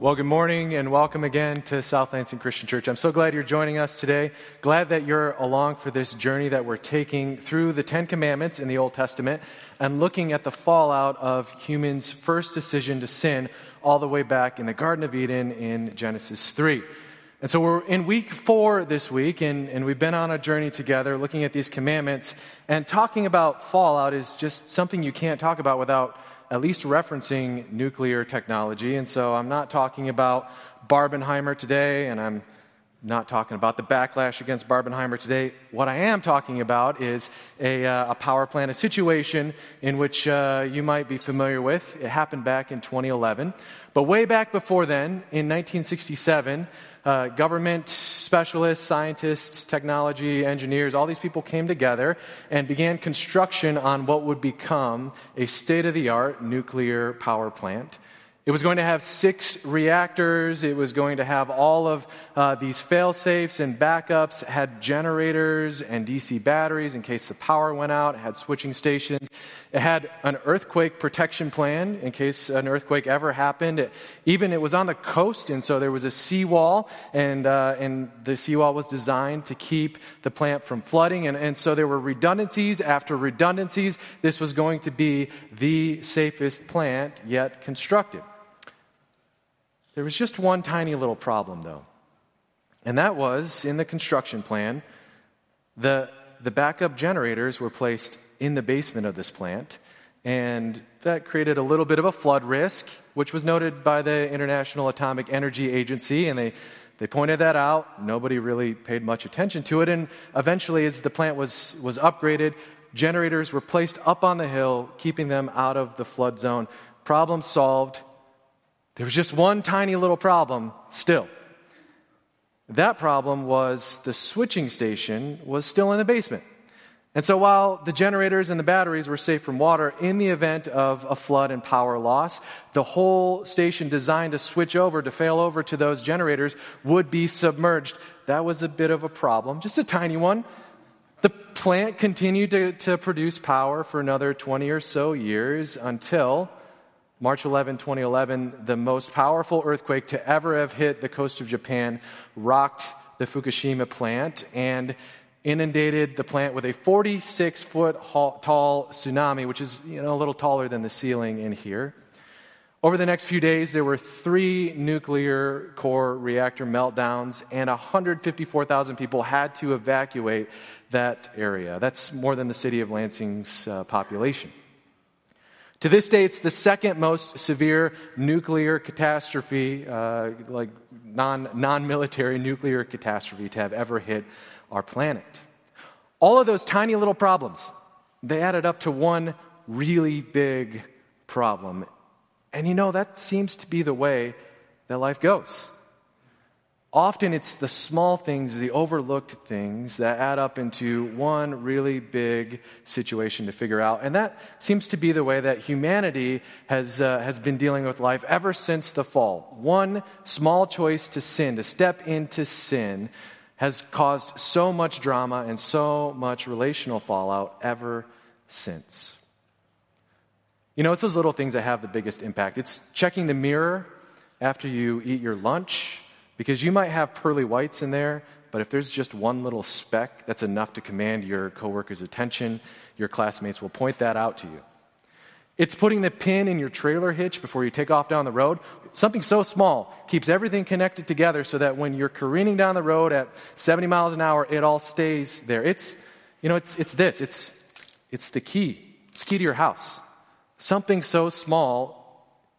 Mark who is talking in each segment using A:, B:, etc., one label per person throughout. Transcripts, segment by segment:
A: Well, good morning and welcome again to South Lansing Christian Church. I'm so glad you're joining us today. Glad that you're along for this journey that we're taking through the Ten Commandments in the Old Testament and looking at the fallout of humans' first decision to sin all the way back in the Garden of Eden in Genesis 3. And so we're in week four this week, and, and we've been on a journey together looking at these commandments. And talking about fallout is just something you can't talk about without at least referencing nuclear technology. And so I'm not talking about Barbenheimer today, and I'm not talking about the backlash against Barbenheimer today. What I am talking about is a, uh, a power plant, a situation in which uh, you might be familiar with. It happened back in 2011. But way back before then, in 1967, uh, government specialists, scientists, technology, engineers, all these people came together and began construction on what would become a state of the art nuclear power plant. It was going to have six reactors. It was going to have all of uh, these fail safes and backups. It had generators and DC batteries in case the power went out. It had switching stations. It had an earthquake protection plan in case an earthquake ever happened. It, even it was on the coast, and so there was a seawall, and, uh, and the seawall was designed to keep the plant from flooding. And, and so there were redundancies after redundancies. This was going to be the safest plant yet constructed. There was just one tiny little problem, though. And that was in the construction plan, the, the backup generators were placed in the basement of this plant. And that created a little bit of a flood risk, which was noted by the International Atomic Energy Agency. And they, they pointed that out. Nobody really paid much attention to it. And eventually, as the plant was, was upgraded, generators were placed up on the hill, keeping them out of the flood zone. Problem solved. There was just one tiny little problem still. That problem was the switching station was still in the basement. And so while the generators and the batteries were safe from water, in the event of a flood and power loss, the whole station designed to switch over, to fail over to those generators, would be submerged. That was a bit of a problem, just a tiny one. The plant continued to, to produce power for another 20 or so years until March 11, 2011, the most powerful earthquake to ever have hit the coast of Japan rocked the Fukushima plant and inundated the plant with a 46 foot tall tsunami, which is you know, a little taller than the ceiling in here. Over the next few days, there were three nuclear core reactor meltdowns, and 154,000 people had to evacuate that area. That's more than the city of Lansing's uh, population. To this day, it's the second most severe nuclear catastrophe, uh, like non military nuclear catastrophe, to have ever hit our planet. All of those tiny little problems, they added up to one really big problem. And you know, that seems to be the way that life goes. Often it's the small things, the overlooked things that add up into one really big situation to figure out. And that seems to be the way that humanity has, uh, has been dealing with life ever since the fall. One small choice to sin, to step into sin, has caused so much drama and so much relational fallout ever since. You know, it's those little things that have the biggest impact. It's checking the mirror after you eat your lunch because you might have pearly whites in there, but if there's just one little speck, that's enough to command your coworker's attention. Your classmates will point that out to you. It's putting the pin in your trailer hitch before you take off down the road. Something so small keeps everything connected together so that when you're careening down the road at 70 miles an hour, it all stays there. It's, you know, it's, it's this. It's, it's the key. It's key to your house. Something so small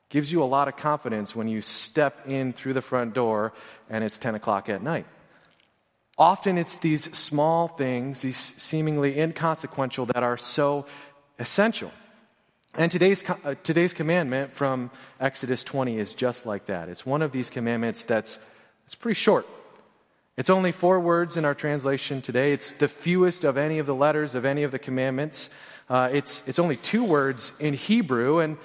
A: gives you a lot of confidence when you step in through the front door and it's 10 o'clock at night. Often it's these small things, these seemingly inconsequential, that are so essential. And today's, uh, today's commandment from Exodus 20 is just like that. It's one of these commandments that's it's pretty short. It's only four words in our translation today. It's the fewest of any of the letters of any of the commandments. Uh, it's, it's only two words in Hebrew, and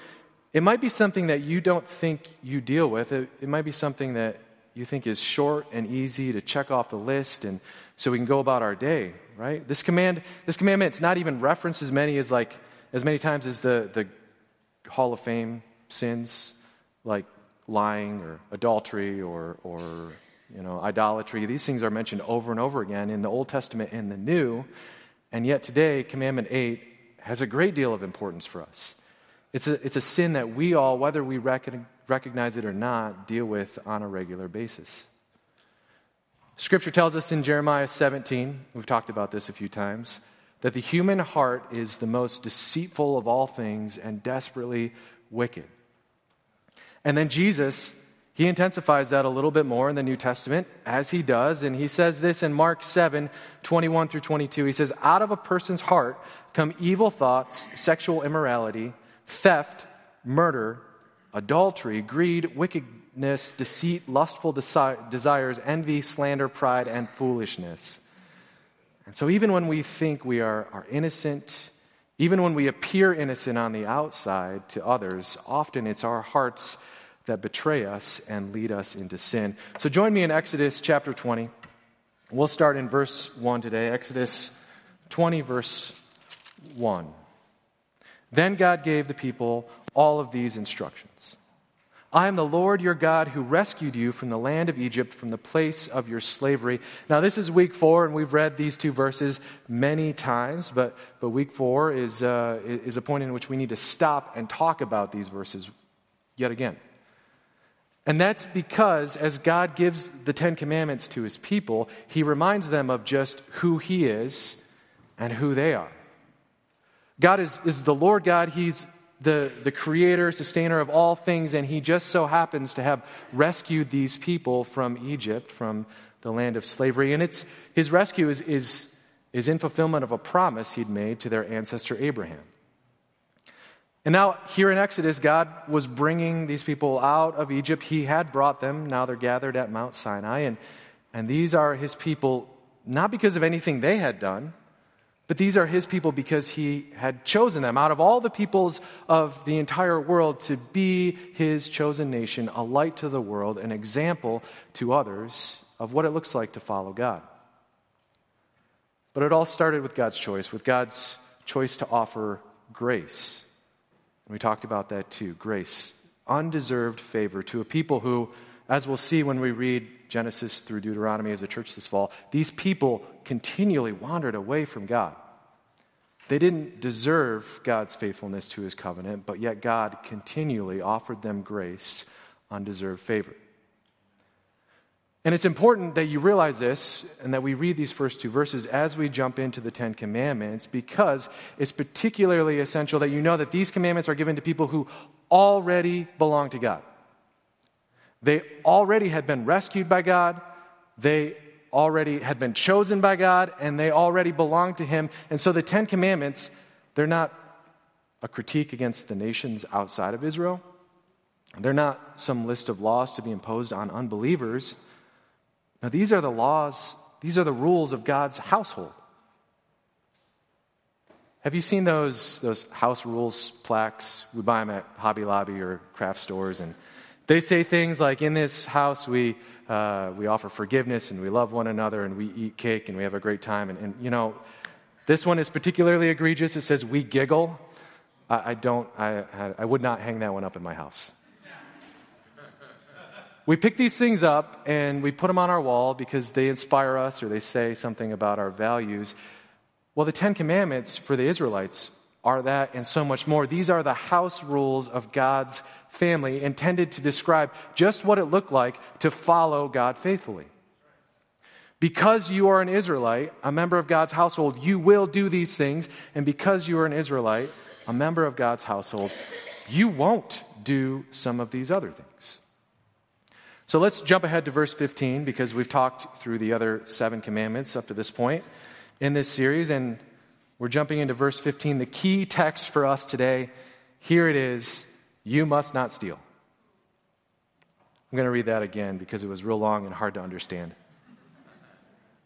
A: it might be something that you don't think you deal with. It, it might be something that you think is short and easy to check off the list and so we can go about our day, right? This command, this commandment, it's not even referenced as many as like as many times as the, the Hall of Fame sins, like lying or adultery or, or you know, idolatry. These things are mentioned over and over again in the Old Testament and the New. And yet today, Commandment 8 has a great deal of importance for us. It's a, it's a sin that we all, whether we recognize it or not, deal with on a regular basis. Scripture tells us in Jeremiah 17, we've talked about this a few times, that the human heart is the most deceitful of all things and desperately wicked. And then Jesus, he intensifies that a little bit more in the New Testament, as he does. And he says this in Mark 7 21 through 22. He says, Out of a person's heart come evil thoughts, sexual immorality, theft, murder, adultery, greed, wickedness, deceit, lustful desi- desires, envy, slander, pride, and foolishness. And so, even when we think we are, are innocent, even when we appear innocent on the outside to others, often it's our hearts that betray us and lead us into sin. So, join me in Exodus chapter 20. We'll start in verse 1 today. Exodus 20, verse 1. Then God gave the people all of these instructions. I am the Lord your God who rescued you from the land of Egypt, from the place of your slavery. Now, this is week four, and we've read these two verses many times, but, but week four is, uh, is a point in which we need to stop and talk about these verses yet again. And that's because as God gives the Ten Commandments to his people, he reminds them of just who he is and who they are. God is, is the Lord God. He's the, the creator, sustainer of all things, and he just so happens to have rescued these people from Egypt, from the land of slavery. And it's, his rescue is, is, is in fulfillment of a promise he'd made to their ancestor Abraham. And now, here in Exodus, God was bringing these people out of Egypt. He had brought them. Now they're gathered at Mount Sinai. And, and these are his people, not because of anything they had done, but these are his people because he had chosen them out of all the peoples of the entire world to be his chosen nation, a light to the world, an example to others of what it looks like to follow God. But it all started with God's choice, with God's choice to offer grace. And we talked about that too grace, undeserved favor to a people who, as we'll see when we read Genesis through Deuteronomy as a church this fall, these people continually wandered away from God. They didn't deserve God's faithfulness to his covenant, but yet God continually offered them grace, undeserved favor. And it's important that you realize this and that we read these first two verses as we jump into the Ten Commandments because it's particularly essential that you know that these commandments are given to people who already belong to God. They already had been rescued by God. They already had been chosen by God and they already belonged to Him. And so the Ten Commandments, they're not a critique against the nations outside of Israel. They're not some list of laws to be imposed on unbelievers. Now, these are the laws, these are the rules of God's household. Have you seen those, those house rules plaques? We buy them at Hobby Lobby or craft stores, and they say things like, In this house, we, uh, we offer forgiveness and we love one another and we eat cake and we have a great time. And, and you know, this one is particularly egregious. It says, We giggle. I, I don't, I, I would not hang that one up in my house. we pick these things up and we put them on our wall because they inspire us or they say something about our values. Well, the Ten Commandments for the Israelites are that and so much more. These are the house rules of God's family intended to describe just what it looked like to follow God faithfully. Because you are an Israelite, a member of God's household, you will do these things. And because you are an Israelite, a member of God's household, you won't do some of these other things. So let's jump ahead to verse 15 because we've talked through the other seven commandments up to this point in this series. And we're jumping into verse 15, the key text for us today. Here it is You must not steal. I'm going to read that again because it was real long and hard to understand.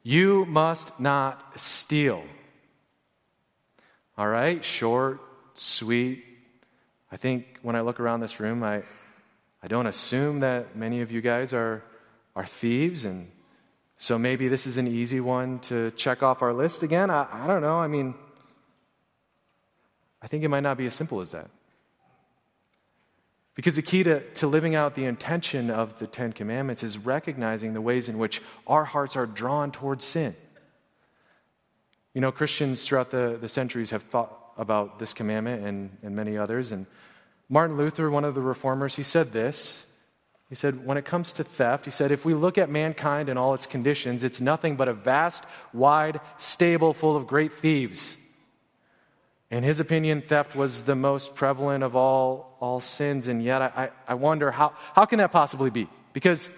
A: You must not steal. All right, short, sweet. I think when I look around this room, I, I don't assume that many of you guys are, are thieves and so maybe this is an easy one to check off our list again. I, I don't know. I mean, I think it might not be as simple as that. Because the key to, to living out the intention of the Ten Commandments is recognizing the ways in which our hearts are drawn towards sin. You know, Christians throughout the, the centuries have thought about this commandment and, and many others. And Martin Luther, one of the reformers, he said this. He said, when it comes to theft, he said, if we look at mankind and all its conditions, it's nothing but a vast, wide stable full of great thieves. In his opinion, theft was the most prevalent of all, all sins, and yet I, I wonder how, how can that possibly be? Because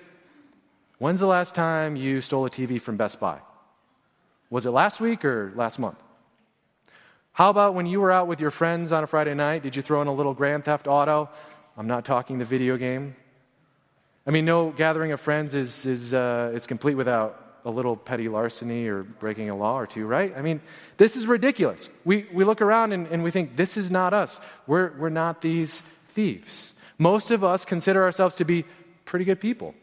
A: when's the last time you stole a TV from Best Buy? Was it last week or last month? How about when you were out with your friends on a Friday night? Did you throw in a little Grand Theft Auto? I'm not talking the video game. I mean, no gathering of friends is, is, uh, is complete without a little petty larceny or breaking a law or two, right? I mean, this is ridiculous. We, we look around and, and we think, this is not us. We're, we're not these thieves. Most of us consider ourselves to be pretty good people.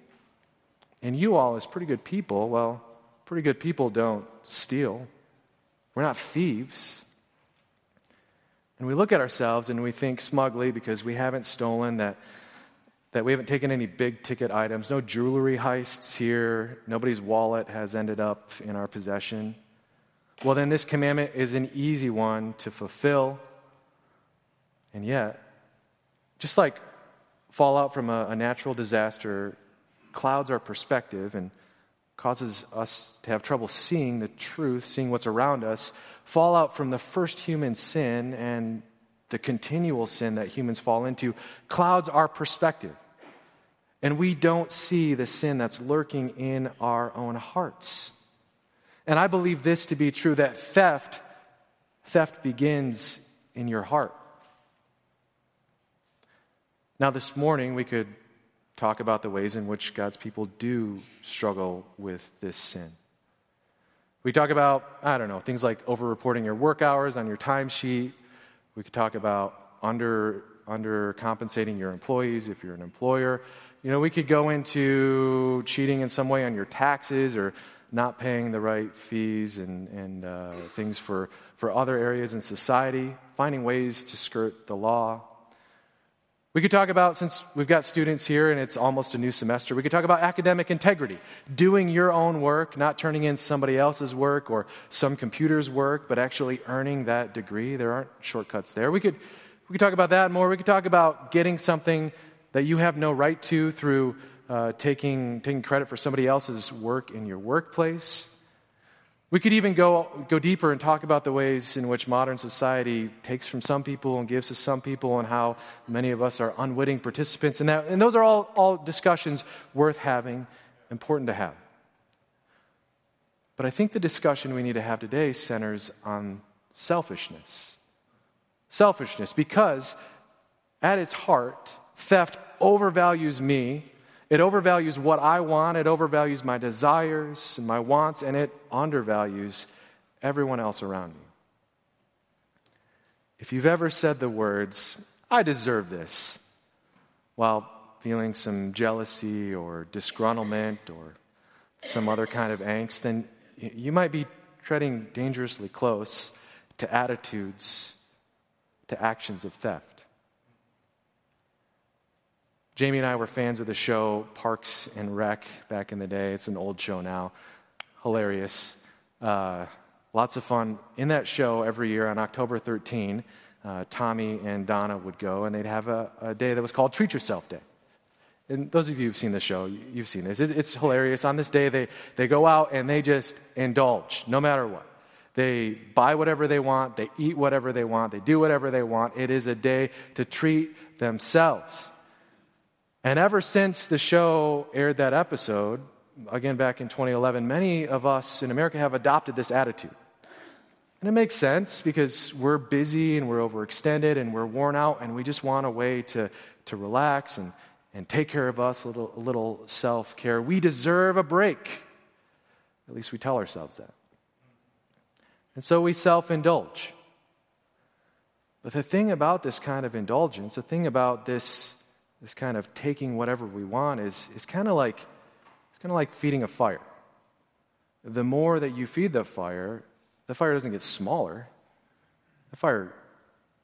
A: And you all, as pretty good people, well, pretty good people don't steal. We're not thieves. And we look at ourselves and we think smugly because we haven't stolen that that we haven't taken any big ticket items, no jewelry heists here, nobody's wallet has ended up in our possession. Well, then this commandment is an easy one to fulfill. And yet, just like fallout from a, a natural disaster clouds our perspective and causes us to have trouble seeing the truth, seeing what's around us, fallout from the first human sin and the continual sin that humans fall into, clouds our perspective. And we don't see the sin that's lurking in our own hearts. And I believe this to be true that theft theft begins in your heart. Now this morning we could talk about the ways in which God's people do struggle with this sin. We talk about, I don't know, things like overreporting your work hours on your timesheet, we could talk about under, under compensating your employees if you're an employer. You know, we could go into cheating in some way on your taxes or not paying the right fees and, and uh, things for, for other areas in society, finding ways to skirt the law. We could talk about, since we've got students here and it's almost a new semester, we could talk about academic integrity, doing your own work, not turning in somebody else's work or some computer's work, but actually earning that degree. There aren't shortcuts there. We could, we could talk about that more. We could talk about getting something that you have no right to through uh, taking, taking credit for somebody else's work in your workplace. We could even go, go deeper and talk about the ways in which modern society takes from some people and gives to some people, and how many of us are unwitting participants in that. And those are all, all discussions worth having, important to have. But I think the discussion we need to have today centers on selfishness. Selfishness, because at its heart, theft overvalues me it overvalues what I want, it overvalues my desires and my wants, and it undervalues everyone else around me. If you've ever said the words, I deserve this, while feeling some jealousy or disgruntlement or some other kind of angst, then you might be treading dangerously close to attitudes, to actions of theft. Jamie and I were fans of the show Parks and Rec back in the day. It's an old show now. Hilarious. Uh, lots of fun. In that show, every year on October 13, uh, Tommy and Donna would go and they'd have a, a, day that was called Treat Yourself Day. And those of you who've seen the show, you've seen this. It, it's hilarious. On this day, they, they go out and they just indulge, no matter what. They buy whatever they want, they eat whatever they want, they do whatever they want. It is a day to treat themselves. And ever since the show aired that episode, again back in 2011, many of us in America have adopted this attitude. And it makes sense because we're busy and we're overextended and we're worn out and we just want a way to, to relax and, and take care of us, a little, a little self care. We deserve a break. At least we tell ourselves that. And so we self indulge. But the thing about this kind of indulgence, the thing about this this kind of taking whatever we want is, is kind of like it's kind of like feeding a fire. The more that you feed the fire, the fire doesn't get smaller. The fire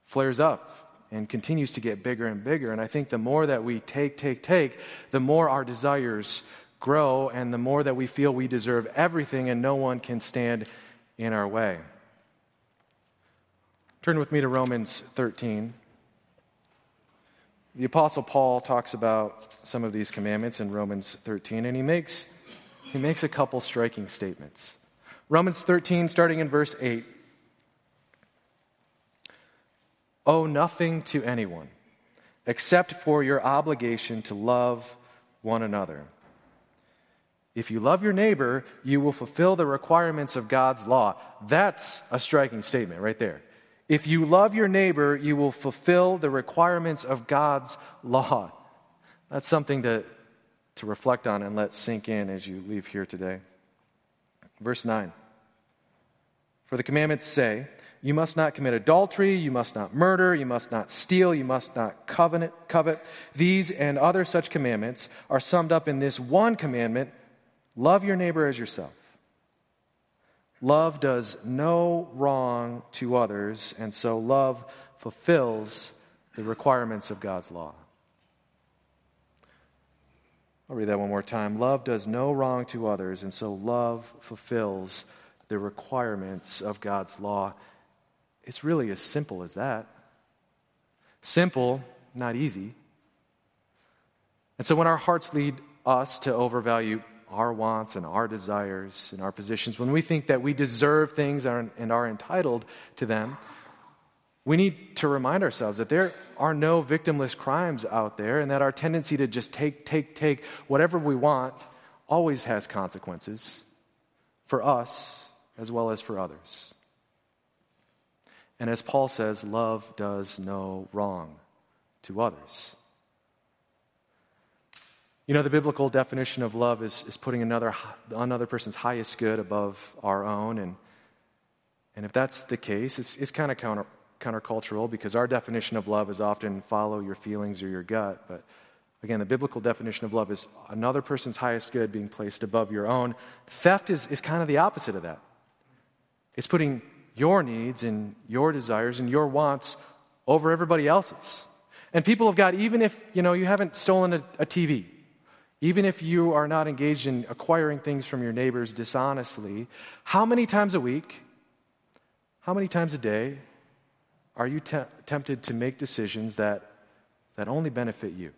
A: flares up and continues to get bigger and bigger. And I think the more that we take, take, take, the more our desires grow and the more that we feel we deserve everything and no one can stand in our way. Turn with me to Romans 13. The Apostle Paul talks about some of these commandments in Romans 13, and he makes, he makes a couple striking statements. Romans 13, starting in verse 8 Owe nothing to anyone except for your obligation to love one another. If you love your neighbor, you will fulfill the requirements of God's law. That's a striking statement right there. If you love your neighbor, you will fulfill the requirements of God's law. That's something to, to reflect on and let sink in as you leave here today. Verse 9 For the commandments say, you must not commit adultery, you must not murder, you must not steal, you must not covenant, covet. These and other such commandments are summed up in this one commandment love your neighbor as yourself. Love does no wrong to others, and so love fulfills the requirements of God's law. I'll read that one more time. Love does no wrong to others, and so love fulfills the requirements of God's law. It's really as simple as that. Simple, not easy. And so when our hearts lead us to overvalue our wants and our desires and our positions, when we think that we deserve things and are entitled to them, we need to remind ourselves that there are no victimless crimes out there and that our tendency to just take, take, take whatever we want always has consequences for us as well as for others. And as Paul says, love does no wrong to others. You know, the biblical definition of love is, is putting another, another person's highest good above our own. And, and if that's the case, it's, it's kind of counter, countercultural because our definition of love is often follow your feelings or your gut. But again, the biblical definition of love is another person's highest good being placed above your own. Theft is, is kind of the opposite of that. It's putting your needs and your desires and your wants over everybody else's. And people of God, even if you know you haven't stolen a, a TV, even if you are not engaged in acquiring things from your neighbors dishonestly, how many times a week, how many times a day are you te- tempted to make decisions that, that only benefit you?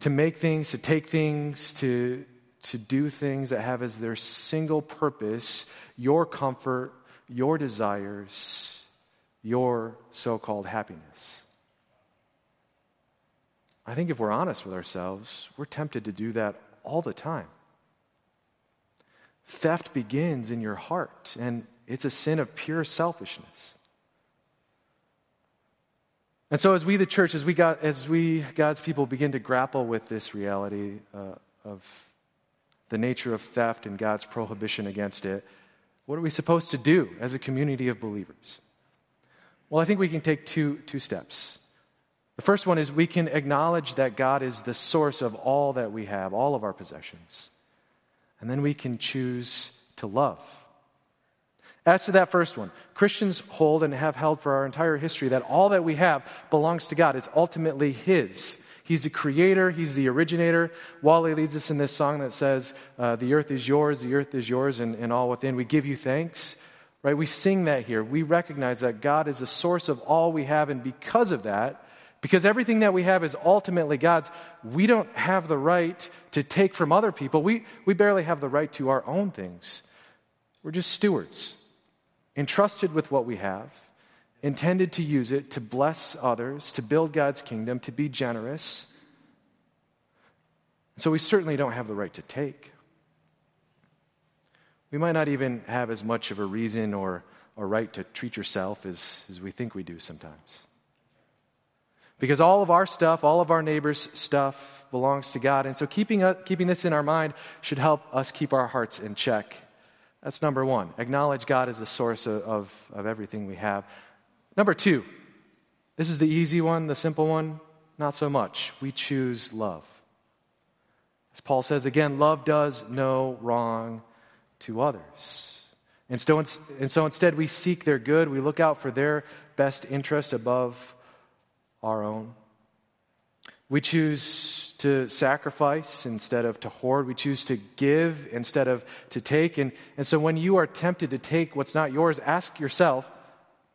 A: To make things, to take things, to, to do things that have as their single purpose your comfort, your desires, your so called happiness. I think if we're honest with ourselves, we're tempted to do that all the time. Theft begins in your heart, and it's a sin of pure selfishness. And so, as we, the church, as we, got, as we God's people, begin to grapple with this reality uh, of the nature of theft and God's prohibition against it, what are we supposed to do as a community of believers? Well, I think we can take two, two steps. The first one is we can acknowledge that God is the source of all that we have, all of our possessions. And then we can choose to love. As to that first one, Christians hold and have held for our entire history that all that we have belongs to God. It's ultimately His. He's the creator, He's the originator. Wally leads us in this song that says, uh, The earth is yours, the earth is yours, and, and all within. We give you thanks. Right? We sing that here. We recognize that God is the source of all we have, and because of that, because everything that we have is ultimately God's, we don't have the right to take from other people. We, we barely have the right to our own things. We're just stewards, entrusted with what we have intended to use it to bless others, to build God's kingdom, to be generous. So we certainly don't have the right to take. We might not even have as much of a reason or a right to treat yourself as, as we think we do sometimes. Because all of our stuff, all of our neighbors' stuff belongs to God. And so keeping, keeping this in our mind should help us keep our hearts in check. That's number one. Acknowledge God as the source of, of, of everything we have. Number two, this is the easy one, the simple one. Not so much. We choose love. As Paul says again, love does no wrong to others. And so, and so instead, we seek their good. We look out for their best interest above our own. We choose to sacrifice instead of to hoard. We choose to give instead of to take. And, and so when you are tempted to take what's not yours, ask yourself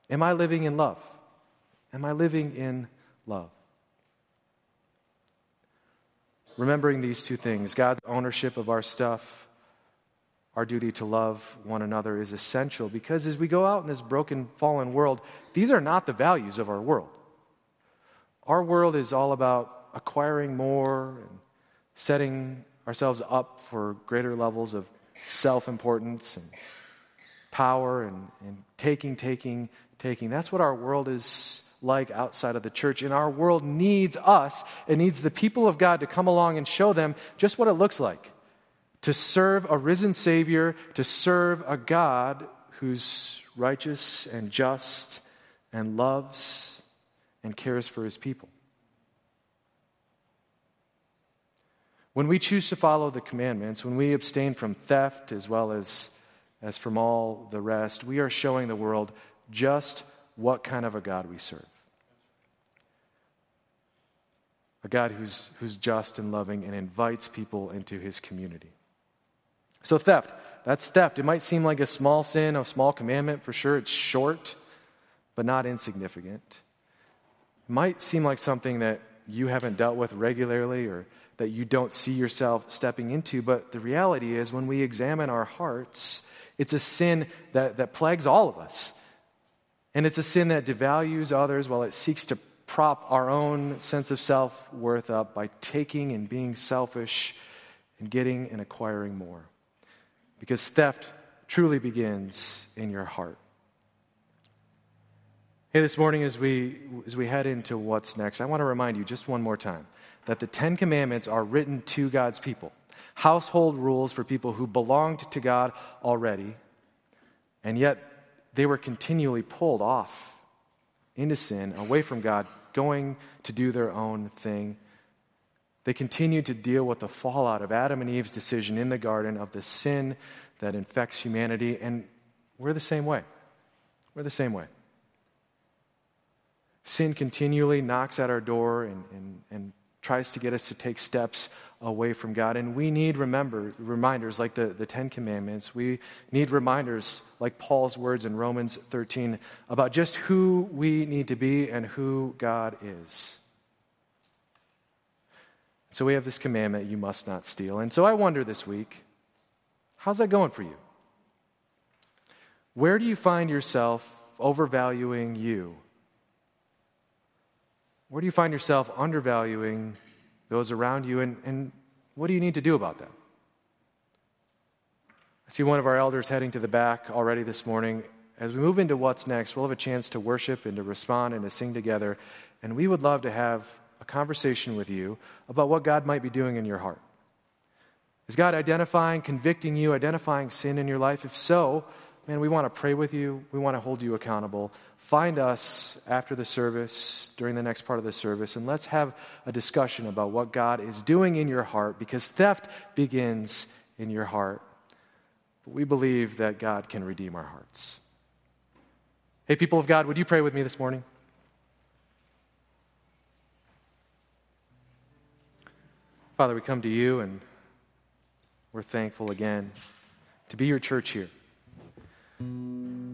A: Am I living in love? Am I living in love? Remembering these two things God's ownership of our stuff, our duty to love one another is essential because as we go out in this broken, fallen world, these are not the values of our world. Our world is all about acquiring more and setting ourselves up for greater levels of self importance and power and, and taking, taking, taking. That's what our world is like outside of the church. And our world needs us, it needs the people of God to come along and show them just what it looks like to serve a risen Savior, to serve a God who's righteous and just and loves and cares for his people. When we choose to follow the commandments, when we abstain from theft as well as, as from all the rest, we are showing the world just what kind of a God we serve. A God who's, who's just and loving and invites people into his community. So, theft, that's theft. It might seem like a small sin, a small commandment, for sure. It's short, but not insignificant. Might seem like something that you haven't dealt with regularly or that you don't see yourself stepping into, but the reality is when we examine our hearts, it's a sin that, that plagues all of us. And it's a sin that devalues others while it seeks to prop our own sense of self worth up by taking and being selfish and getting and acquiring more. Because theft truly begins in your heart. Hey, this morning as we, as we head into what's next, I want to remind you just one more time that the Ten Commandments are written to God's people, household rules for people who belonged to God already, and yet they were continually pulled off into sin, away from God, going to do their own thing. They continued to deal with the fallout of Adam and Eve's decision in the garden of the sin that infects humanity, and we're the same way. We're the same way. Sin continually knocks at our door and, and, and tries to get us to take steps away from God. And we need remember reminders like the, the Ten Commandments. We need reminders like Paul's words in Romans 13 about just who we need to be and who God is. So we have this commandment you must not steal. And so I wonder this week, how's that going for you? Where do you find yourself overvaluing you? Where do you find yourself undervaluing those around you? And, and what do you need to do about that? I see one of our elders heading to the back already this morning. As we move into what's next, we'll have a chance to worship and to respond and to sing together. And we would love to have a conversation with you about what God might be doing in your heart. Is God identifying, convicting you, identifying sin in your life? If so, man, we want to pray with you. We want to hold you accountable. Find us after the service, during the next part of the service, and let's have a discussion about what God is doing in your heart because theft begins in your heart. But we believe that God can redeem our hearts. Hey, people of God, would you pray with me this morning? Father, we come to you and we're thankful again to be your church here.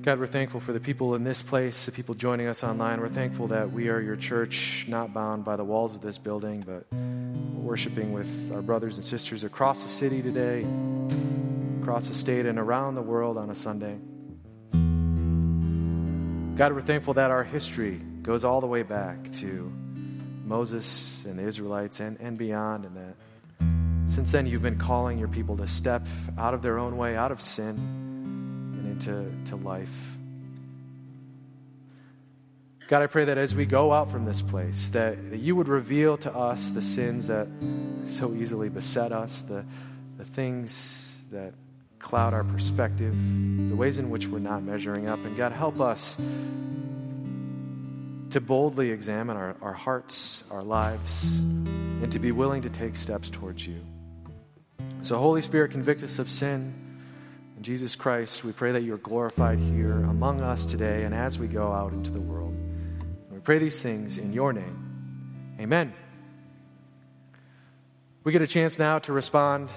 A: God, we're thankful for the people in this place, the people joining us online. We're thankful that we are your church, not bound by the walls of this building, but worshiping with our brothers and sisters across the city today, across the state, and around the world on a Sunday. God, we're thankful that our history goes all the way back to Moses and the Israelites and, and beyond, and that since then you've been calling your people to step out of their own way, out of sin into to life. God, I pray that as we go out from this place, that, that you would reveal to us the sins that so easily beset us, the, the things that cloud our perspective, the ways in which we're not measuring up. And God, help us to boldly examine our, our hearts, our lives, and to be willing to take steps towards you. So, Holy Spirit, convict us of sin In Jesus Christ, we pray that you are glorified here among us today and as we go out into the world. We pray these things in your name. Amen. We get a chance now to respond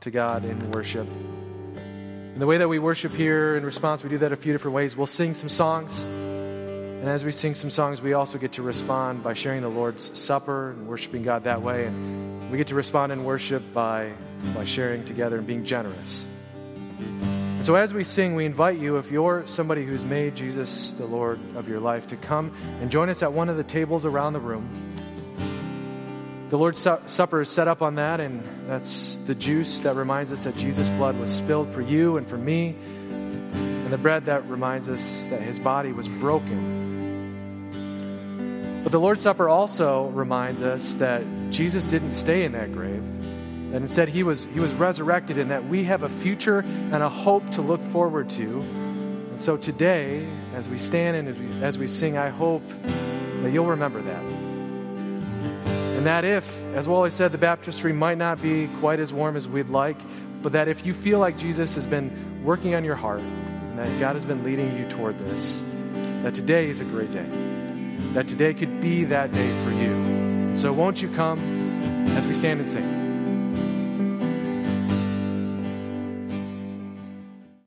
A: to God in worship. And the way that we worship here in response, we do that a few different ways. We'll sing some songs. And as we sing some songs, we also get to respond by sharing the Lord's Supper and worshiping God that way. And we get to respond in worship by, by sharing together and being generous. So as we sing, we invite you, if you're somebody who's made Jesus the Lord of your life, to come and join us at one of the tables around the room. The Lord's Supper is set up on that, and that's the juice that reminds us that Jesus' blood was spilled for you and for me, and the bread that reminds us that his body was broken. But the Lord's Supper also reminds us that Jesus didn't stay in that grave, that instead he was, he was resurrected, and that we have a future and a hope to look forward to. And so today, as we stand and as we, as we sing, I hope that you'll remember that. And that if, as Wally said, the baptistry might not be quite as warm as we'd like, but that if you feel like Jesus has been working on your heart and that God has been leading you toward this, that today is a great day. That today could be that day for you. So won't you come as we stand and sing?